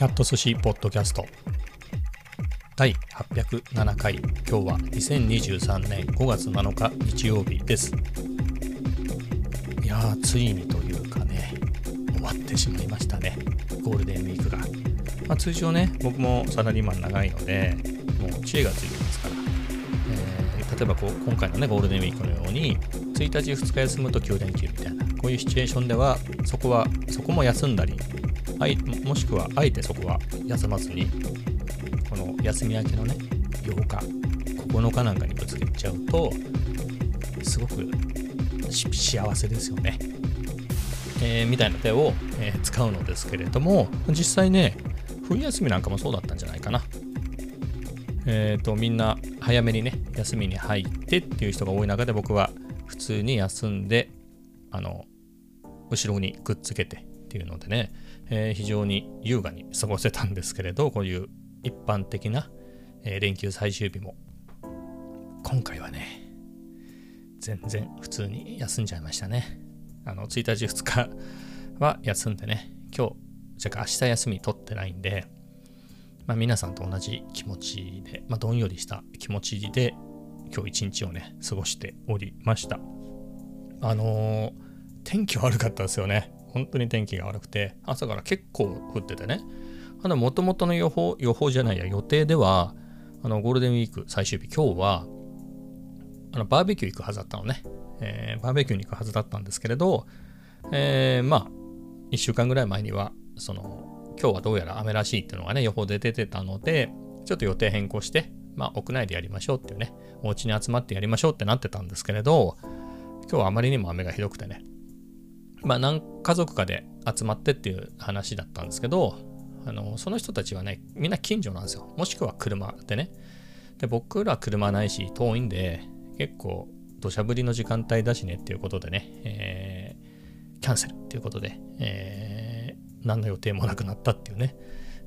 キャット寿司ポッドキャスト。第807回。今日は2023年5月7日日曜日です。いやーついにというかね終わってしまいましたね。ゴールデンウィークが、まあ、通常ね僕もサラリーマン長いのでもう知恵がついてますから、えー、例えばこう今回のねゴールデンウィークのように1日2日休むと9連休みたいなこういうシチュエーションではそこはそこも休んだりあいもしくはあえてそこは休まずにこの休み明けのね8日9日なんかにぶつけちゃうとすごく幸せですよね、えー、みたいな手を、えー、使うのですけれども実際ね冬休みなんかもそうだったんじゃないかな。えっ、ー、とみんな早めにね休みに入ってっていう人が多い中で僕は普通に休んであの後ろにくっつけてっていうのでね、えー、非常に優雅に過ごせたんですけれど、こういう一般的な、えー、連休最終日も、今回はね、全然普通に休んじゃいましたね。あの、1日2日は休んでね、今日、じゃあ明日休み取ってないんで、まあ、皆さんと同じ気持ちで、まあ、どんよりした気持ちで、今日一日をね、過ごしておりました。あのー、天気悪かったですよね。本当に天気が悪くて、朝から結構降っててね。あの、もともとの予報、予報じゃないや、予定では、あの、ゴールデンウィーク最終日、今日は、あの、バーベキュー行くはずだったのね。えー、バーベキューに行くはずだったんですけれど、えー、まあ、1週間ぐらい前には、その、今日はどうやら雨らしいっていうのがね、予報で出てたので、ちょっと予定変更して、まあ、屋内でやりましょうっていうね、お家に集まってやりましょうってなってたんですけれど、今日はあまりにも雨がひどくてね、まあ、何家族かで集まってっていう話だったんですけど、あのその人たちはね、みんな近所なんですよ。もしくは車でね。で、僕ら車ないし遠いんで、結構土砂降りの時間帯だしねっていうことでね、えー、キャンセルっていうことで、えー、何の予定もなくなったっていうね、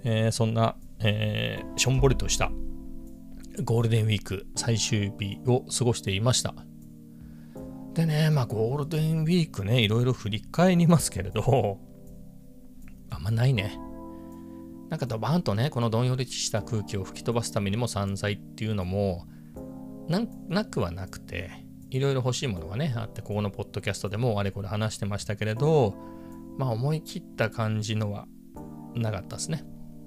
えー、そんな、えー、しょんぼりとしたゴールデンウィーク最終日を過ごしていました。でね、まあゴールデンウィークね、いろいろ振り返りますけれど、あんまないね。なんかドバーンとね、このどんよりした空気を吹き飛ばすためにも散財っていうのもなくはなくて、いろいろ欲しいものがね、あって、ここのポッドキャストでもあれこれ話してましたけれど、まあ思い切った感じのはなかったですね。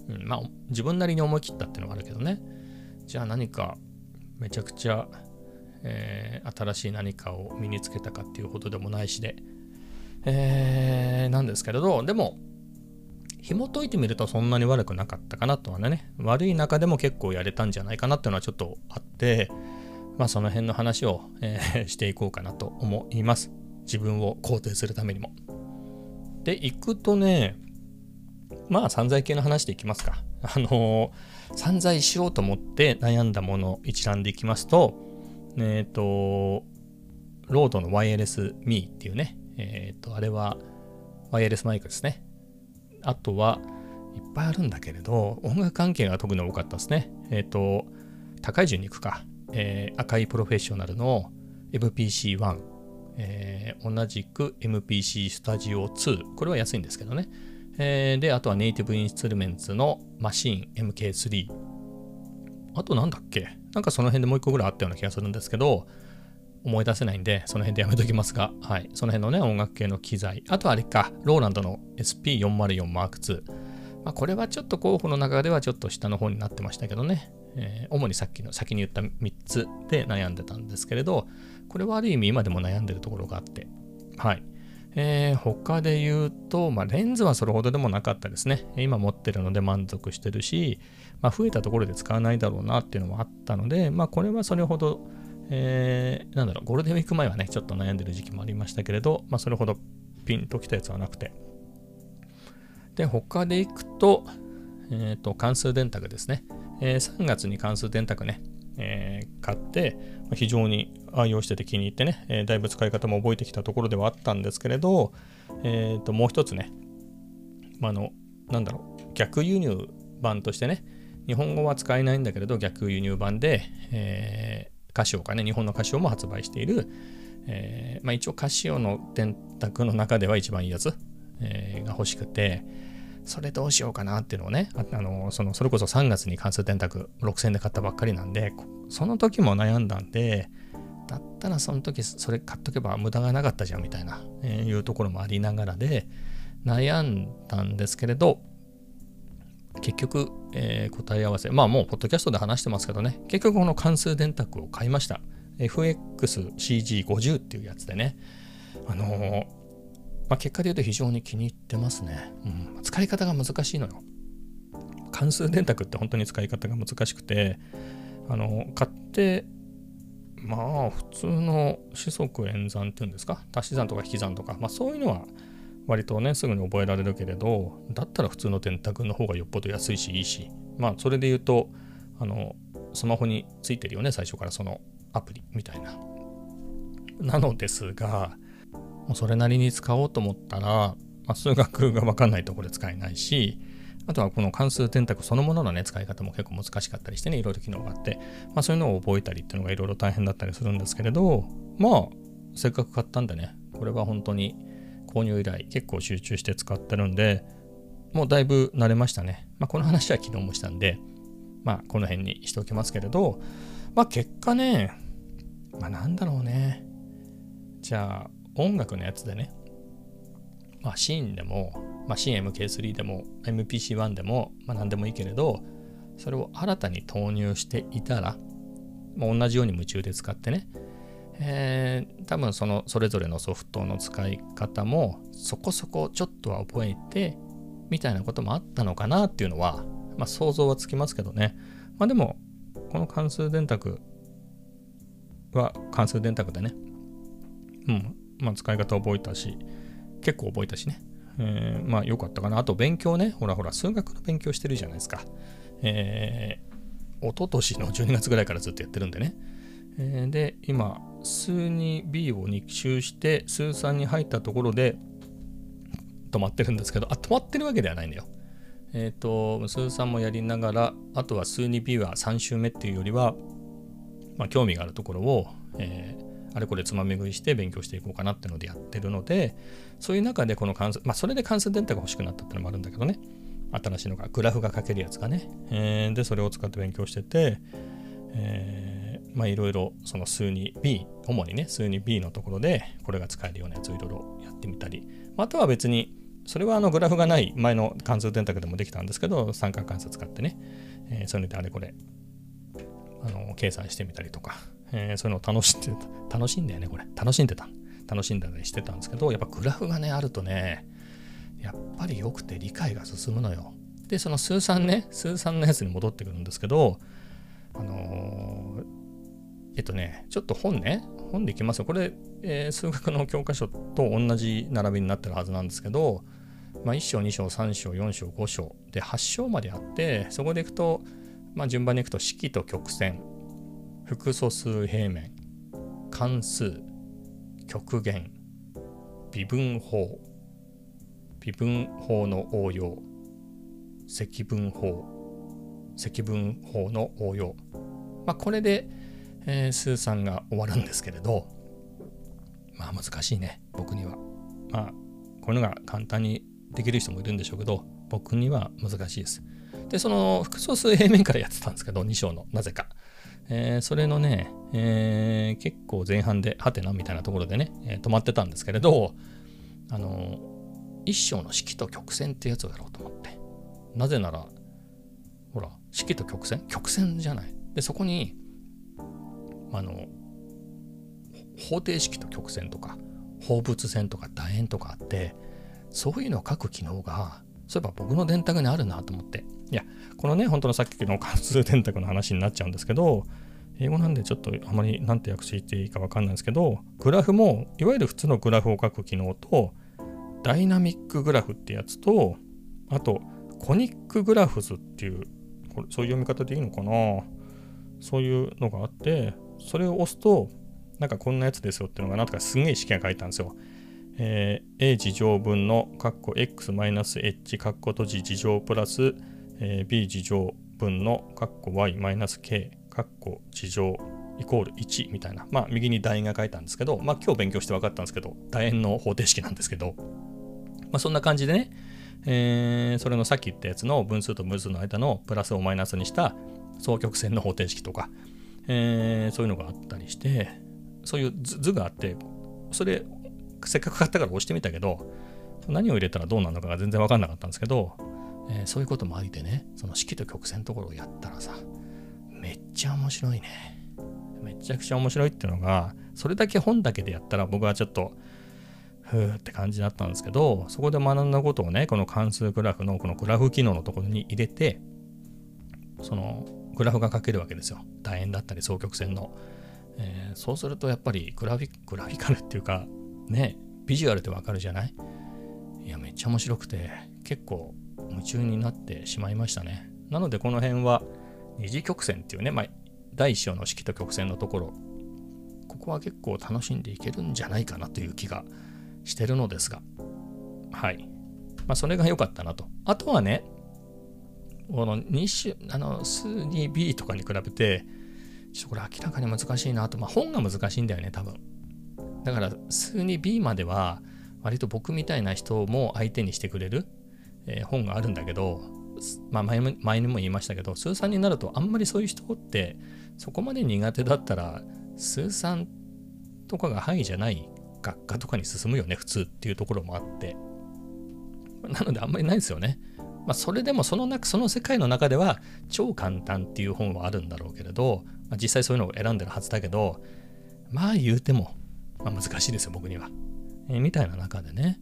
うん、まあ自分なりに思い切ったっていうのがあるけどね。じゃあ何かめちゃくちゃえー、新しい何かを身につけたかっていうほどでもないしで、えー、なんですけれど、でも、紐解いてみるとそんなに悪くなかったかなとはね、悪い中でも結構やれたんじゃないかなっていうのはちょっとあって、まあその辺の話を、えー、していこうかなと思います。自分を肯定するためにも。で、行くとね、まあ散財系の話でいきますか。あのー、散財しようと思って悩んだもの一覧でいきますと、えっ、ー、と、ロードのワイヤレスミーっていうね、えっ、ー、と、あれはワイヤレスマイクですね。あとは、いっぱいあるんだけれど、音楽関係が特に多かったですね。えっ、ー、と、高い順に行くか。えー、赤いプロフェッショナルの MPC1、えー、同じく MPC スタジオ2。これは安いんですけどね。えー、で、あとはネイティブインストゥルメンツのマシン MK3。あとなんだっけ？なんかその辺でもう一個ぐらいあったような気がするんですけど、思い出せないんで、その辺でやめときますが、はい。その辺のね、音楽系の機材。あとあれか、ローランドの SP404M2。まあ、これはちょっと候補の中ではちょっと下の方になってましたけどね。えー、主にさっきの、先に言った3つで悩んでたんですけれど、これはある意味今でも悩んでるところがあって、はい。えー、他で言うと、まあ、レンズはそれほどでもなかったですね。今持ってるので満足してるし、まあ、増えたところで使わないだろうなっていうのもあったので、まあ、これはそれほど、えー、なんだろう、ゴールデンウィーク前はね、ちょっと悩んでる時期もありましたけれど、まあ、それほどピンときたやつはなくて。で、他でいくと、えっ、ー、と、関数電卓ですね。えー、3月に関数電卓ね、えー、買って、非常に愛用してて気に入ってね、えー、だいぶ使い方も覚えてきたところではあったんですけれど、えー、ともう一つね、まああ、の、なんだろう、逆輸入版としてね、日本語は使えないんだけれど、逆輸入版で、えー、カシオかね、日本のカシオも発売している、えー、まあ、一応カシオの電卓の中では一番いいやつ、えー、が欲しくて、それどうしようかなっていうのをね、あのそのそれこそ3月に関数電卓6000で買ったばっかりなんで、その時も悩んだんで、だったらその時それ買っとけば無駄がなかったじゃんみたいな、えー、いうところもありながらで悩んだんですけれど、結局、えー、答え合わせ、まあもうポッドキャストで話してますけどね、結局この関数電卓を買いました。FXCG50 っていうやつでね、あのー、まあ、結果で言うと非常に気に入ってますね。うん、使い方が難しいのよ。関数電卓って本当に使い方が難しくて、あの買って、まあ普通の四則演算っていうんですか、足し算とか引き算とか、まあそういうのは割とね、すぐに覚えられるけれど、だったら普通の電卓の方がよっぽど安いしいいし、まあそれで言うと、あの、スマホについてるよね、最初からそのアプリみたいな。なのですが、もうそれなりに使おうと思ったら、まあ、数学が分かんないところで使えないし、あとはこの関数電卓そのもののね、使い方も結構難しかったりしてね、いろいろ機能があって、まあそういうのを覚えたりっていうのがいろいろ大変だったりするんですけれど、まあ、せっかく買ったんでね、これは本当に購入以来結構集中して使ってるんで、もうだいぶ慣れましたね。まあこの話は昨日もしたんで、まあこの辺にしておきますけれど、まあ結果ね、まあなんだろうね。じゃあ音楽のやつでね、まあ、シーンでも、まあ、シーン MK3 でも MPC1 でも、まあ、何でもいいけれど、それを新たに投入していたら、まあ、同じように夢中で使ってね、えー、多分そのそれぞれのソフトの使い方もそこそこちょっとは覚えてみたいなこともあったのかなっていうのは、まあ、想像はつきますけどね。まあでも、この関数電卓は関数電卓でね、うん、まあ、使い方覚えたし、結構覚えたしね。えー、まあ良かったかな。あと勉強ね、ほらほら、数学の勉強してるじゃないですか。えー、一昨年の12月ぐらいからずっとやってるんでね。えー、で、今、数 2B を2周して、数3に入ったところで止まってるんですけど、あ、止まってるわけではないんだよ。えっ、ー、と、数3もやりながら、あとは数 2B は3周目っていうよりは、まあ、興味があるところを、えー、あれこれつまみ食いして勉強していこうかなっていうのでやってるので、そういう中でこの関数、まあそれで関数電卓が欲しくなったっていうのもあるんだけどね、新しいのが、グラフが書けるやつがね、えー、で、それを使って勉強してて、えー、まあいろいろその数に B、主にね、数に B のところでこれが使えるようなやつをいろいろやってみたり、あとは別に、それはあのグラフがない前の関数電卓でもできたんですけど、三角関数使ってね、えー、そういうのであれこれ、あの計算してみたりとか、えー、そういうのを楽しんでた、楽しんだよね、これ。楽しんでた。楽しんだりしてたんですけど、やっぱグラフがね、あるとね、やっぱり良くて理解が進むのよ。で、その数三ね、数三のやつに戻ってくるんですけど、あのー、えっとね、ちょっと本ね、本でいきますよ。これ、えー、数学の教科書と同じ並びになってるはずなんですけど、まあ、1章、2章、3章、4章、5章。で8章まであって、そこでいくと、まあ、順番にいくと式と曲線、複素数平面。関数極限。微分法。微分法の応用。積分法。積分法の応用。まあこれで、えー、数算が終わるんですけれどまあ難しいね僕にはまあこういうのが簡単にできる人もいるんでしょうけど僕には難しいですでその複素数平面からやってたんですけど2章のなぜかえー、それのね、えー、結構前半で、はてなみたいなところでね、えー、止まってたんですけれど、あの、一章の式と曲線ってやつをやろうと思って。なぜなら、ほら、式と曲線？曲線じゃない。で、そこに、あの、方程式と曲線とか、放物線とか楕円とかあって、そういうのを書く機能が、そういえば僕の電卓にあるなと思って。いや、このね、本当のさっきの関数電卓の話になっちゃうんですけど、英語なんでちょっとあまり何て訳していいかわかんないんですけど、グラフも、いわゆる普通のグラフを書く機能と、ダイナミックグラフってやつと、あと、コニックグラフズっていう、これそういう読み方でいいのかな？そういうのがあって、それを押すと、なんかこんなやつですよっていうのがなんとかすんげえ式が書いたんですよ。えー、a 事乗分の括弧 x-h 括弧閉じ事乗プラス、えー、b 事乗分の括弧 y-k 括弧事乗イコール1みたいな、まあ、右に楕円が書いたんですけど、まあ、今日勉強して分かったんですけど、楕円の方程式なんですけど、まあ、そんな感じでね、えー、それのさっき言ったやつの分数と分数の間のプラスをマイナスにした双曲線の方程式とか、えー、そういうのがあったりしてそういう図があってそれせっかく買ったから押してみたけど何を入れたらどうなるのかが全然分かんなかったんですけど、えー、そういうこともありでねその式と曲線のところをやったらさめっちゃ面白いね。めちゃくちゃ面白いっていうのがそれだけ本だけでやったら僕はちょっとふーって感じだったんですけどそこで学んだことをねこの関数グラフのこのグラフ機能のところに入れてそのグラフが書けるわけですよ。楕円だったり双曲線の、えー、そうするとやっぱりグラフィグラフィカルっていうかねビジュアルでわかるじゃない？いやめっちゃ面白くて結構夢中になってしまいましたね。なのでこの辺は二次曲線っていうね、まあ、第一章の式と曲線のところ。ここは結構楽しんでいけるんじゃないかなという気がしてるのですが、はい。まあ、それが良かったなと。あとはね、この2種、あの、数 2B とかに比べて、ちょっとこれ明らかに難しいなと。まあ、本が難しいんだよね、多分。だから、数 2B までは、割と僕みたいな人も相手にしてくれる、えー、本があるんだけど、まあ前も、前にも言いましたけど、数3になるとあんまりそういう人ってそこまで苦手だったら、数3とかが範囲じゃない学科とかに進むよね、普通っていうところもあって。なのであんまりないですよね。まあ、それでもその中、その世界の中では超簡単っていう本はあるんだろうけれど、まあ、実際そういうのを選んでるはずだけど、まあ言うても、まあ、難しいですよ、僕には。えー、みたいな中でね、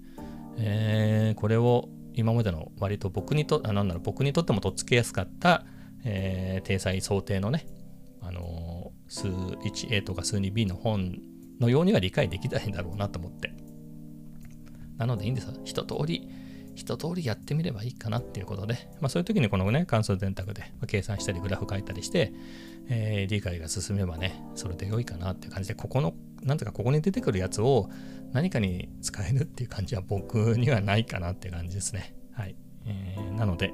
えー、これを今までの割と僕にと、あなんだろう、僕にとってもとっつきやすかった、えー、体裁想定のね、あのー、数 1A とか数 2B の本のようには理解できないんだろうなと思って。なのでいいんです。一通り、一通りやってみればいいかなっていうことで、まあそういう時にこのね、関数電卓で計算したりグラフ書いたりして、えー、理解が進めばね、それで良いかなっていう感じで、ここの、なんとかここに出てくるやつを何かに使えるっていう感じは僕にはないかなっていう感じですね。はい。えー、なので、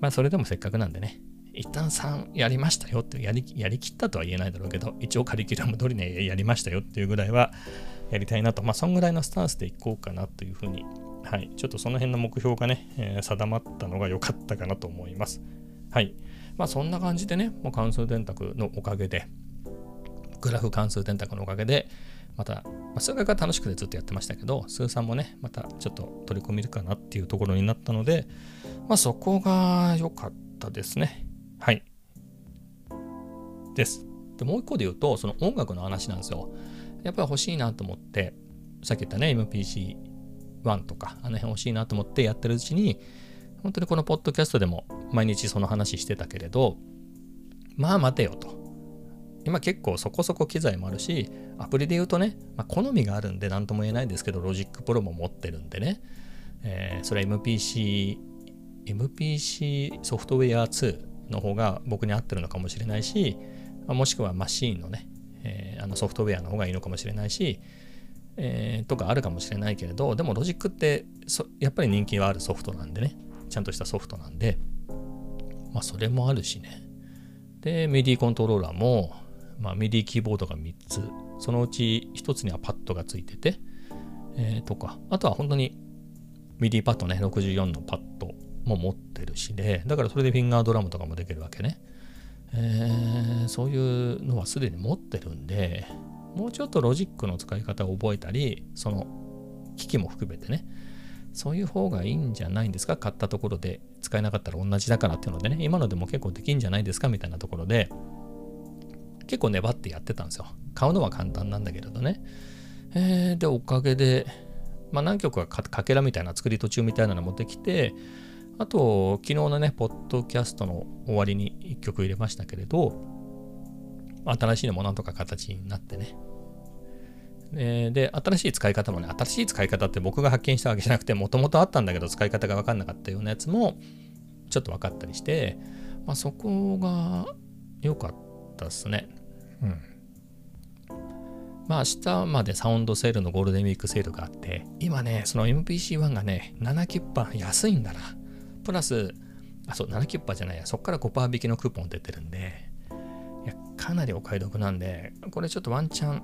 まあそれでもせっかくなんでね、一旦3やりましたよってやりやりきったとは言えないだろうけど、一応カリキュラム通りね、やりましたよっていうぐらいはやりたいなと、まあ、そんぐらいのスタンスでいこうかなというふうに、はい、ちょっとその辺の目標がね、えー、定まったのが良かったかなと思います。はい。まあ、そんな感じでね、もう関数電卓のおかげで、グラフ関数電卓のおかげで、また、まあ、数学が楽しくてずっとやってましたけど、数3もね、またちょっと取り込めるかなっていうところになったので、まあ、そこが良かったですね。はい。です。で、もう一個で言うと、その音楽の話なんですよ。やっぱり欲しいなと思って、さっき言ったね、MPC MPC1 とか、あの辺欲しいなと思ってやってるうちに、本当にこのポッドキャストでも毎日その話してたけれど、まあ待てよと。今結構そこそこ機材もあるし、アプリで言うとね、まあ、好みがあるんで何とも言えないですけど、ロジックプロも持ってるんでね、えー、それは MPC、MPC ソフトウェア2の方が僕に合ってるのかもしれないし、もしくはマシーンのね、えー、あのソフトウェアの方がいいのかもしれないし、えー、とかあるかもしれないけれど、でもロジックってやっぱり人気はあるソフトなんでね、ちゃんとしたソフトなんで、まあそれもあるしね。で、MIDI コントローラーも、まあ、MIDI キーボードが3つ、そのうち1つにはパッドがついてて、えー、とか、あとは本当に MIDI パッドね、64のパッドも持ってるしで、だからそれでフィンガードラムとかもできるわけね。えー、そういうのはすでに持ってるんで、もうちょっとロジックの使い方を覚えたり、その機器も含めてね、そういう方がいいんじゃないんですか？買ったところで使えなかったら同じだからっていうのでね、今のでも結構できんじゃないですか？みたいなところで、結構粘ってやってたんですよ。買うのは簡単なんだけれどね。えー、で、おかげで、まあ何曲かかけらみたいな作り途中みたいなのもできて、あと、昨日のね、ポッドキャストの終わりに1曲入れましたけれど、新しいのもなんとか形になってね。で、新しい使い方もね、新しい使い方って僕が発見したわけじゃなくて、もともとあったんだけど、使い方が分かんなかったようなやつも、ちょっと分かったりして、まあ、そこが良かったですね。うん。まあ明日までサウンドセールのゴールデンウィークセールがあって、今ね、その MPC1 がね、7キュッパ安いんだな。プラス、あ、そう、7キュッパじゃないや、そこから5%引きのクーポン出てるんで、かなりお買い得なんで、これちょっとワンチャン、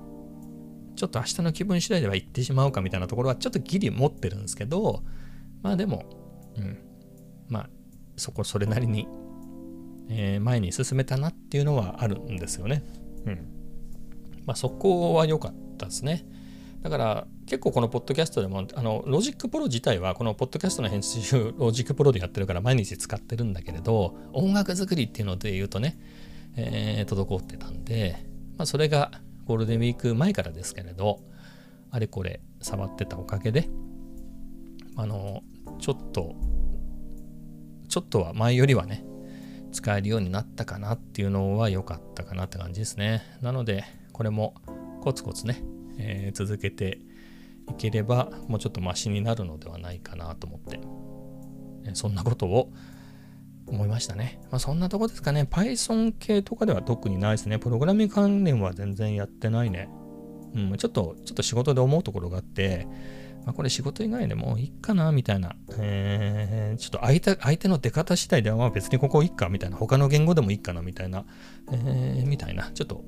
ちょっと明日の気分次第では行ってしまうかみたいなところはちょっとギリ持ってるんですけど、まあでも、うん。まあ、そこそれなりに、えー、前に進めたなっていうのはあるんですよね。うん。まあ、そこは良かったですね。だから結構このポッドキャストでもあのロジックプロ自体はこのポッドキャストの編集ロジックプロでやってるから毎日使ってるんだけれど音楽作りっていうので言うとね、えー、滞ってたんで、まあ、それがゴールデンウィーク前からですけれどあれこれ触ってたおかげであのちょっとちょっとは前よりはね使えるようになったかなっていうのは良かったかなって感じですね。なのでこれもコツコツねえー、続けていければもうちょっとマシになるのではないかなと思って、え、そんなことを思いましたね。まあ、そんなとこですかね。Python 系とかでは特にないですね。プログラミング関連は全然やってないね。うん、ちょっと、ちょっと仕事で思うところがあって、まあ、これ仕事以外でもいいかな、みたいな。えー、ちょっと相手相手の出方次第ではまあ別にここいいか、みたいな。他の言語でもいいかな、みたいな。えー、みたいな。ちょっと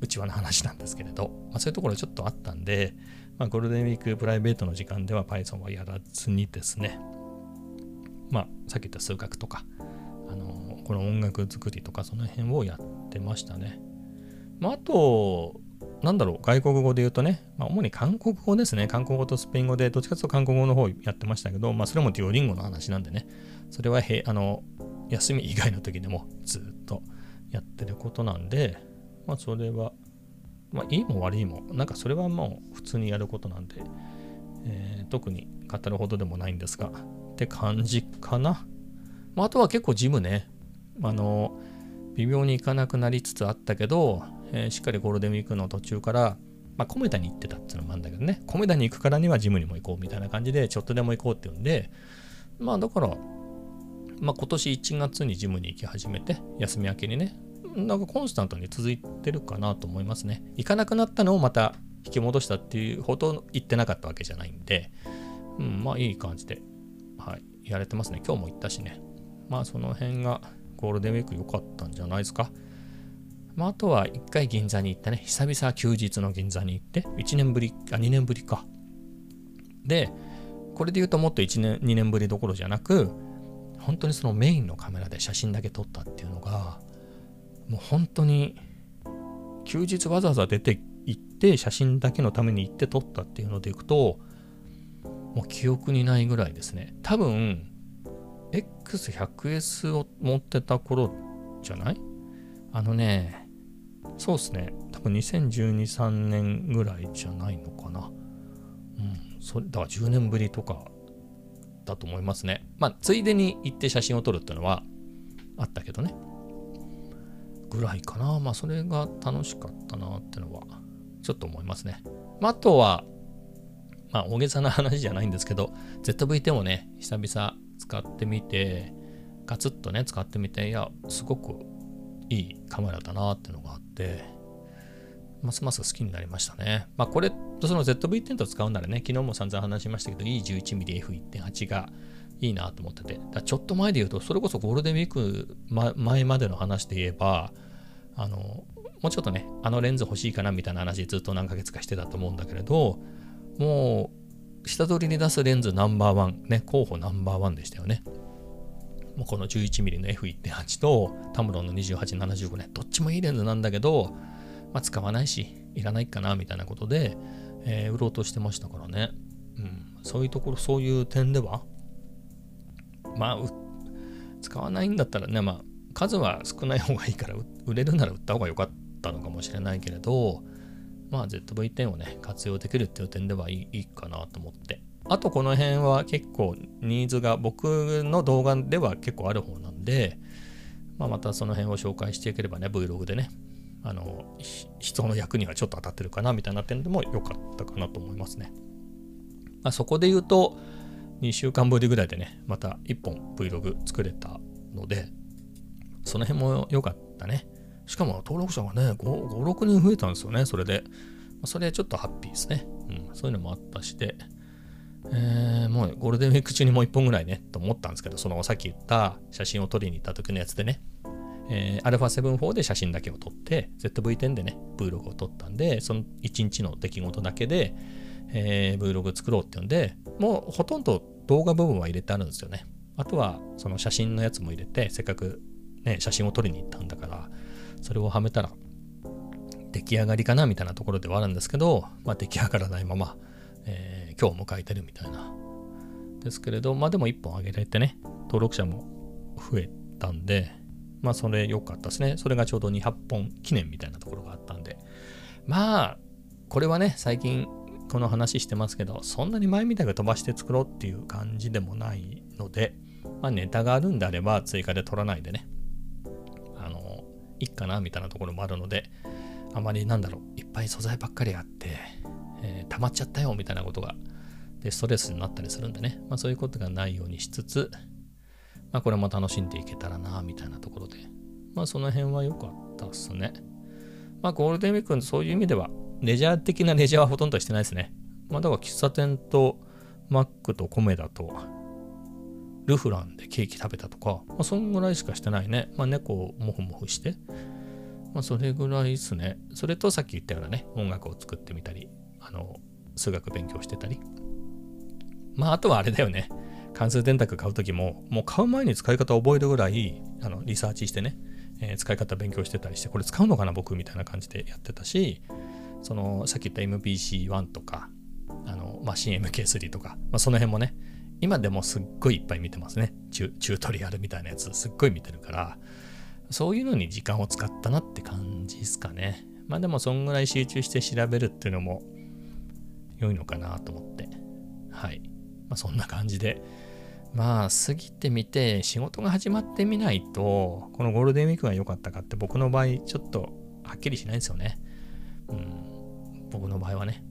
内輪の話なんですけれど、まあ、そういうところちょっとあったんで、まあ、ゴールデンウィークプライベートの時間では Python はやらずにですね、まあ、さっき言った数学とか、あのこの音楽作りとかその辺をやってましたね。まあ、あと、なんだろう、外国語で言うとね、まあ、主に韓国語ですね。韓国語とスペイン語で、どっちかというと韓国語の方やってましたけど、まあ、それもデュオリンゴの話なんでね、それはへあの休み以外の時でもずっとやってることなんで、まあそれは、まあいいも悪いも、なんかそれはもう普通にやることなんで、えー、特に語るほどでもないんですが、って感じかな。まああとは結構ジムね、あの、微妙に行かなくなりつつあったけど、えー、しっかりゴールデンウィークの途中から、まあ、コメダに行ってたっていうのもあるんだけどね、コメダに行くからにはジムにも行こうみたいな感じで、ちょっとでも行こうっていうんで、まあだから、まあ今年1月にジムに行き始めて、休み明けにね、なんかコンスタントに続いてるかなと思いますね。行かなくなったのをまた引き戻したっていうほど行ってなかったわけじゃないんで、うん、まあいい感じで、やれてますね。今日も行ったしね。まあその辺がゴールデンウィーク良かったんじゃないですか。まああとは一回銀座に行ったね。久々休日の銀座に行って、1年ぶり、あ、2年ぶりか。で、これで言うともっと1年、2年ぶりどころじゃなく、本当にそのメインのカメラで写真だけ撮ったっていうのが、もう本当に休日わざわざ出て行って写真だけのために行って撮ったっていうのでいくともう記憶にないぐらいですね。多分 X100S を持ってた頃じゃない？あのねそうっすね。多分2012、3年ぐらいじゃないのかな。うんそれだから10年ぶりとかだと思いますね。まあついでに行って写真を撮るっていうのはあったけどね。ぐらいかな。まあ、それが楽しかったなってのは、ちょっと思いますね。まあ、あとは、まあ、大げさな話じゃないんですけど、ZV-10 をね、久々使ってみて、ガツッとね、使ってみて、いや、すごくいいカメラだなってのがあって、ますます好きになりましたね。まあ、これとその ZV-10 と使うならね、昨日も散々話しましたけど、E11mmF1.8 がいいなと思ってて、ちょっと前で言うと、それこそゴールデンウィーク前までの話で言えば、あの、もうちょっとね、あのレンズ欲しいかなみたいな話ずっと何ヶ月かしてたと思うんだけれど、もう、下取りに出すレンズナンバーワン、ね、候補ナンバーワンでしたよね。もうこの 11mm の F1.8 とタムロンの2875ね、どっちもいいレンズなんだけど、まあ、使わないし、いらないかなみたいなことで、えー、売ろうとしてましたからね。うん、そういうところ、そういう点では、まあ、使わないんだったらね、まあ、数は少ない方がいいから売れるなら売った方が良かったのかもしれないけれど、まあ ZV-10 をね、活用できるっていう点ではいいかなと思って。あとこの辺は結構ニーズが僕の動画では結構ある方なんで、まあ、またその辺を紹介していければね、Vlog でね、あの、人の役にはちょっと当たってるかなみたいな点でも良かったかなと思いますね。まあ、そこで言うと、2週間ぶりぐらいでね、また1本 Vlog 作れたので、その辺も良かったね。しかも登録者がね、5、5 6人増えたんですよね、それで。それちょっとハッピーですね。うん、そういうのもあったして、えー、もうゴールデンウィーク中にもう1本ぐらいね、と思ったんですけど、そのさっき言った写真を撮りに行った時のやつでね、えー、α7-4 で写真だけを撮って、ZV-10 でね、Vlog を撮ったんで、その1日の出来事だけで、えー、Vlog 作ろうっていうんで、もうほとんど動画部分は入れてあるんですよね。あとはその写真のやつも入れて、せっかくね、写真を撮りに行ったんだから、それをはめたら出来上がりかなみたいなところではあるんですけど、まあ、出来上がらないまま、えー、今日も迎えてるみたいな。ですけれど、まあでも1本上げられてね、登録者も増えたんで、まあそれ良かったですね。それがちょうど200本記念みたいなところがあったんで。まあ、これはね、最近この話してますけど、そんなに前みたいに飛ばして作ろうっていう感じでもないので、まあネタがあるんであれば追加で取らないでね、いいかなみたいなところもあるので、あまりなんだろう、いっぱい素材ばっかりあって、えー、溜まっちゃったよみたいなことが、で、ストレスになったりするんでね、まあそういうことがないようにしつつ、まあこれも楽しんでいけたらな、みたいなところで、まあその辺は良かったっすね。まあゴールデンウィークのそういう意味では、レジャー的なレジャーはほとんどしてないですね。まあだから喫茶店とマックとコメダとルフランでケーキ食べたとか、まあそんぐらいしかしてないね。まあ猫をモフモフして、まあそれぐらいですね。それとさっき言ったようなね、音楽を作ってみたり、あの、数学勉強してたり。まああとはあれだよね。関数電卓買うときも、もう買う前に使い方覚えるぐらい、あの、リサーチしてね、えー、使い方勉強してたりして、これ使うのかな僕みたいな感じでやってたし、その、さっき言った MPC1 とか、あの、マシン MK3 とか、まあ、その辺もね、今でもすっごいいっぱい見てますね。チュチュートリアルみたいなやつ、すっごい見てるから、そういうのに時間を使ったなって感じですかね。まあでも、そんぐらい集中して調べるっていうのも良いのかなと思って。はい。まあそんな感じで、まあ、過ぎてみて、仕事が始まってみないと、このゴールデンウィークが良かったかって僕の場合、ちょっとはっきりしないですよね。うん、僕の場合はね。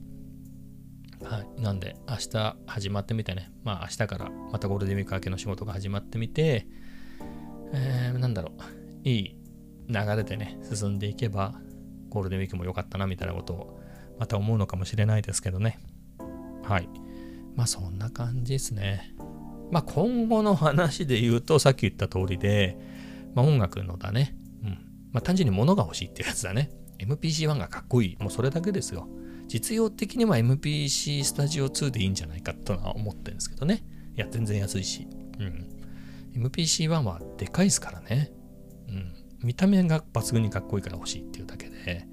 はい。なんで、明日始まってみてね。まあ、明日からまたゴールデンウィーク明けの仕事が始まってみて、えー、なんだろう。いい流れでね、進んでいけば、ゴールデンウィークも良かったな、みたいなことを、また思うのかもしれないですけどね。はい。まあ、そんな感じですね。まあ、今後の話で言うと、さっき言った通りで、まあ、音楽のだね。うん。まあ、単純に物が欲しいっていうやつだね。MPC1 がかっこいい。もうそれだけですよ。実用的には MPC スタジオ2でいいんじゃないかとは思ってるんですけどね。いや、全然安いし。うん。MPC1 はでかいですからね。うん。見た目が抜群にかっこいいから欲しいっていうだけで、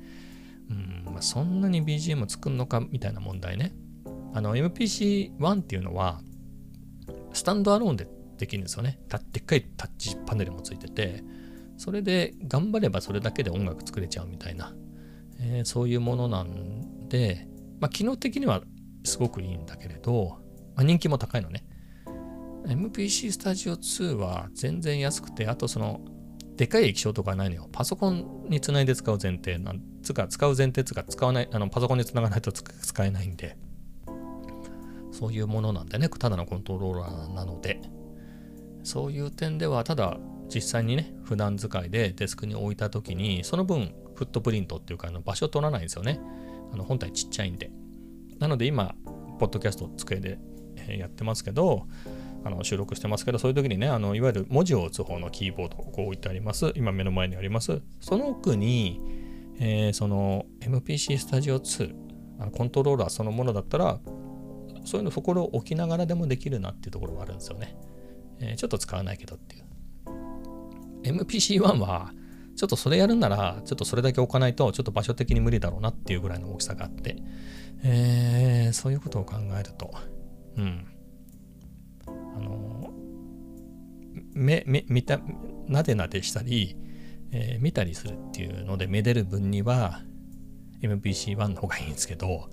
うん、まあ、そんなに BGM 作るのかみたいな問題ね。あの、MPC1 っていうのは、スタンドアローンでできるんですよね。でっかいタッチパネルもついてて、それで頑張ればそれだけで音楽作れちゃうみたいな、えー、そういうものなんで、まあ、機能的にはすごくいいんだけれど、まあ、人気も高いのね。MPC スタジオ2は全然安くて、あとその、でかい液晶とかないのよ。パソコンにつないで使う前提なんつか、使う前提つか、使わない、あの、パソコンにつながないと使えないんで、そういうものなんでね、ただのコントローラーなので、そういう点では、ただ実際にね、普段使いでデスクに置いた時に、その分、フットプリントっていうか、あの場所取らないんですよね。あの本体ちっちゃいんで。なので今、ポッドキャスト机でやってますけど、あの収録してますけど、そういう時にね、あのいわゆる文字を打つ方のキーボードをこう置いてあります。今目の前にあります。その奥に、えー、その MPC スタジオ2、あのコントローラーそのものだったら、そういうのそこを置きながらでもできるなっていうところがあるんですよね。えー、ちょっと使わないけどっていう。MPC1 は、ちょっとそれやるなら、ちょっとそれだけ置かないと、ちょっと場所的に無理だろうなっていうぐらいの大きさがあって、えー、そういうことを考えると、うん。あの、目、目、見た、なでなでしたり、えー、見たりするっていうので、めでる分には、MPC1 の方がいいんですけど、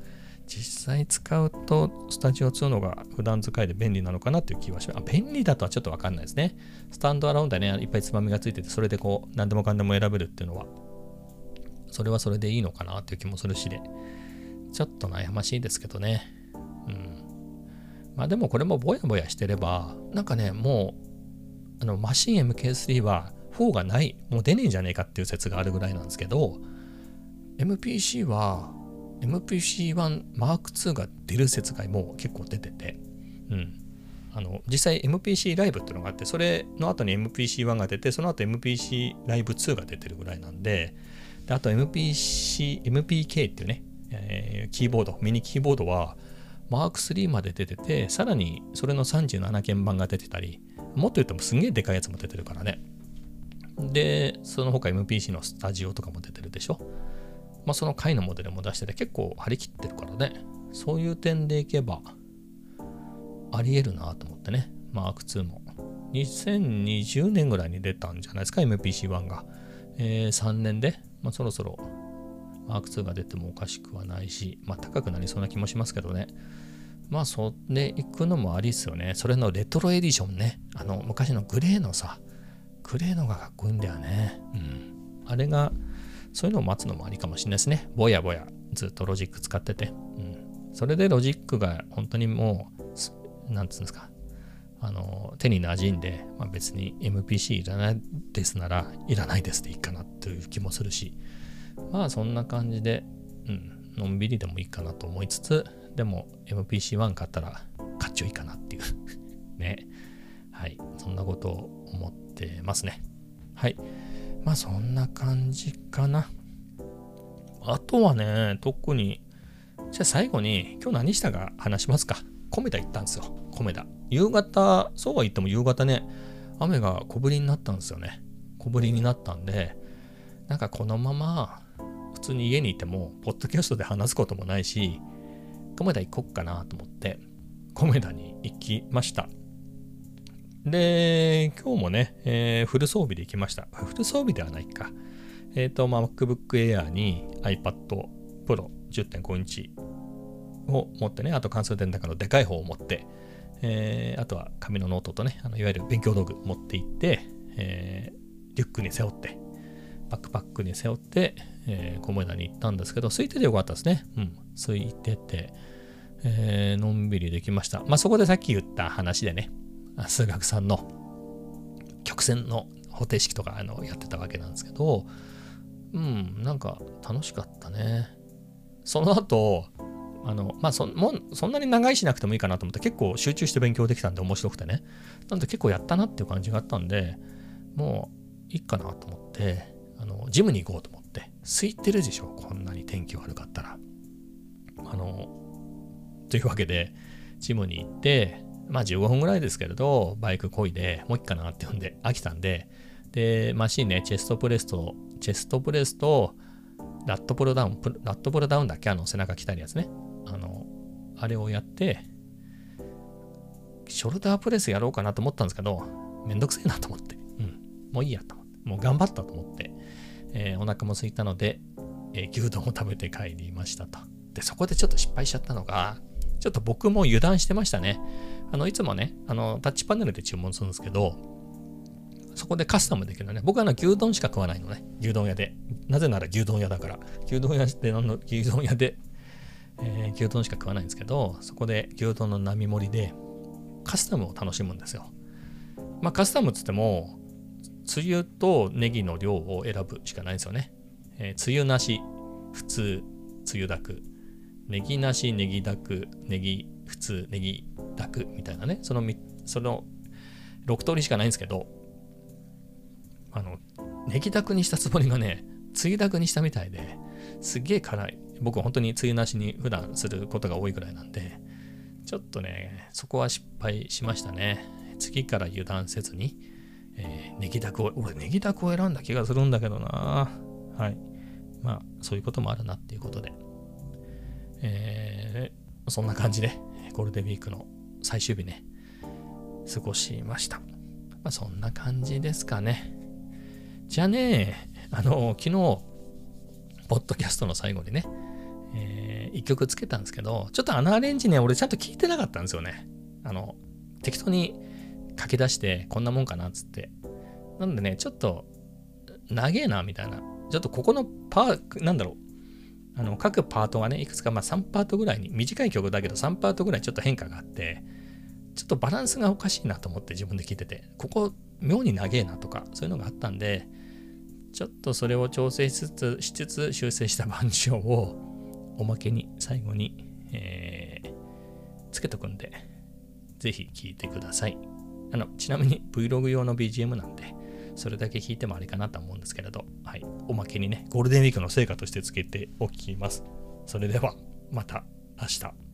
実際使うとスタジオ2のが普段使いで便利なのかなっていう気はします。あ便利だとはちょっとわかんないですね。スタンドアラウンドでね、いっぱいつまみがついてて、それでこう、何でもかんでも選べるっていうのは、それはそれでいいのかなっていう気もするしで、ちょっと悩ましいですけどね。うん。まあでもこれもぼやぼやしてれば、なんかね、もう、あの、マシン MK3 は4がない、もう出ねえんじゃねえかっていう説があるぐらいなんですけど、MPC は MPC1 M2 が出る説がもう結構出てて、うん。あの、実際 MPC ライブっていうのがあって、それの後に MPC1 が出て、その後 MPC ライブ2が出てるぐらいなんで、であと MPC、MPK っていうね、えー、キーボード、ミニキーボードは、マーク3まで出てて、さらにそれの37鍵盤が出てたり、もっと言うとすんげえでかいやつも出てるからね。で、その他 MPC のスタジオとかも出てるでしょ。まあ、その回のモデルも出してて結構張り切ってるからね。そういう点でいけば、ありえるなと思ってね。マーク2も。2020年ぐらいに出たんじゃないですか、MPC1 が。えー、3年で、まあ、そろそろマーク2が出てもおかしくはないし、まあ、高くなりそうな気もしますけどね。まあ、それ行くのもありっすよね。それのレトロエディションね。あの、昔のグレーのさ、グレーのがかっこいいんだよね。うん。あれが、そういうのを待つのもありかもしれないですね。ぼやぼや、ずっとロジック使ってて。うん。それでロジックが本当にもう、なんつうんですか、あの、手に馴染んで、まあ、別に MPC いらないですなら、いらないですでいいかなという気もするし、まあそんな感じで、うん、のんびりでもいいかなと思いつつ、でも MPC1 買ったら買っちゃいいかなっていう ね。はい。そんなことを思ってますね。はい。まあそんな感じかな。あとはね、特に、じゃあ最後に今日何したか話しますか。コメダ行ったんですよ。コメダ。夕方、そうは言っても夕方ね、雨が小降りになったんですよね。小降りになったんで、なんかこのまま普通に家にいても、ポッドキャストで話すこともないし、コメダ行こっかなと思って、コメダに行きました。で、今日もね、えー、フル装備で行きました。フル装備ではないか。えっ、ー、と、まあ、MacBook Air に iPad Pro 10.5インチを持ってね、あと関数電卓のでかい方を持って、えー、あとは紙のノートとね、あのいわゆる勉強道具持って行って、えー、リュックに背負って、バックパックに背負って、えー、小枝に行ったんですけど、空いててよかったですね。うん、空いてて、えー、のんびりできました。まあ、そこでさっき言った話でね、数学3の曲線の方程式とかあのやってたわけなんですけど、うん、なんか楽しかったね。その後、あの、まあそ、もそんなに長いしなくてもいいかなと思って結構集中して勉強できたんで面白くてね。なんで結構やったなっていう感じがあったんで、もういいかなと思って、あの、ジムに行こうと思って、空いてるでしょ、こんなに天気悪かったら。あの、というわけで、ジムに行って、まあ15分ぐらいですけれど、バイクこいで、もういいかなって呼んで飽きたんで、で、マシンね、チェストプレスと、チェストプレスと、ラットプルダウン、ラットプルダウンだっけ？あの背中鍛えるやつね。あの、あれをやって、ショルダープレスやろうかなと思ったんですけど、めんどくせえなと思って、うん、もういいやと思って、もう頑張ったと思って、えー、お腹も空いたので、えー、牛丼を食べて帰りましたと。で、そこでちょっと失敗しちゃったのが、ちょっと僕も油断してましたね。あの、いつもね、あの、タッチパネルで注文するんですけど、そこでカスタムできるのね。僕はあの牛丼しか食わないのね。牛丼屋で。なぜなら牛丼屋だから。牛丼屋で、の牛丼屋で、えー、牛丼しか食わないんですけど、そこで牛丼の並盛りでカスタムを楽しむんですよ。まあカスタムっつっても、つゆとネギの量を選ぶしかないんですよね。えー、つゆなし、普通、つゆだく、ネギなし、ネギだく、ネギ普通、ネギだくみたいなね、その、その6通りしかないんですけど、あの、ネギだくにしたつもりがね、つゆだくにしたみたいで、すげえ辛い。僕本当につゆなしに普段することが多いぐらいなんで、ちょっとね、そこは失敗しましたね。次から油断せずに、えー、ネギだくを、俺ネギだくを選んだ気がするんだけどなはい。まあ、そういうこともあるなっていうことで。えー、そんな感じで、ゴールデンウィークの最終日ね、過ごしました。まあ、そんな感じですかね。じゃあね、あの、昨日、ポッドキャストの最後にね、えー、一曲つけたんですけど、ちょっとあのアレンジね、俺ちゃんと聞いてなかったんですよね。あの、適当に書き出して、こんなもんかなっつって。なんでね、ちょっと、長えな、みたいな。ちょっとここのパー、なんだろう。あの、各パートがね、いくつか、まあ3パートぐらいに、短い曲だけど3パートぐらいちょっと変化があって、ちょっとバランスがおかしいなと思って自分で聞いてて、ここ妙に長えなとか、そういうのがあったんで、ちょっとそれを調整しつつ、しつつ修正した番章をおまけに最後に、えー、つけとくんで、ぜひ聴いてください。あの、ちなみに Vlog 用の BGM なんで、それだけ弾いてもあれかなと思うんですけれど、はい、おまけにね、ゴールデンウィークの成果としてつけておきます。それでは、また明日。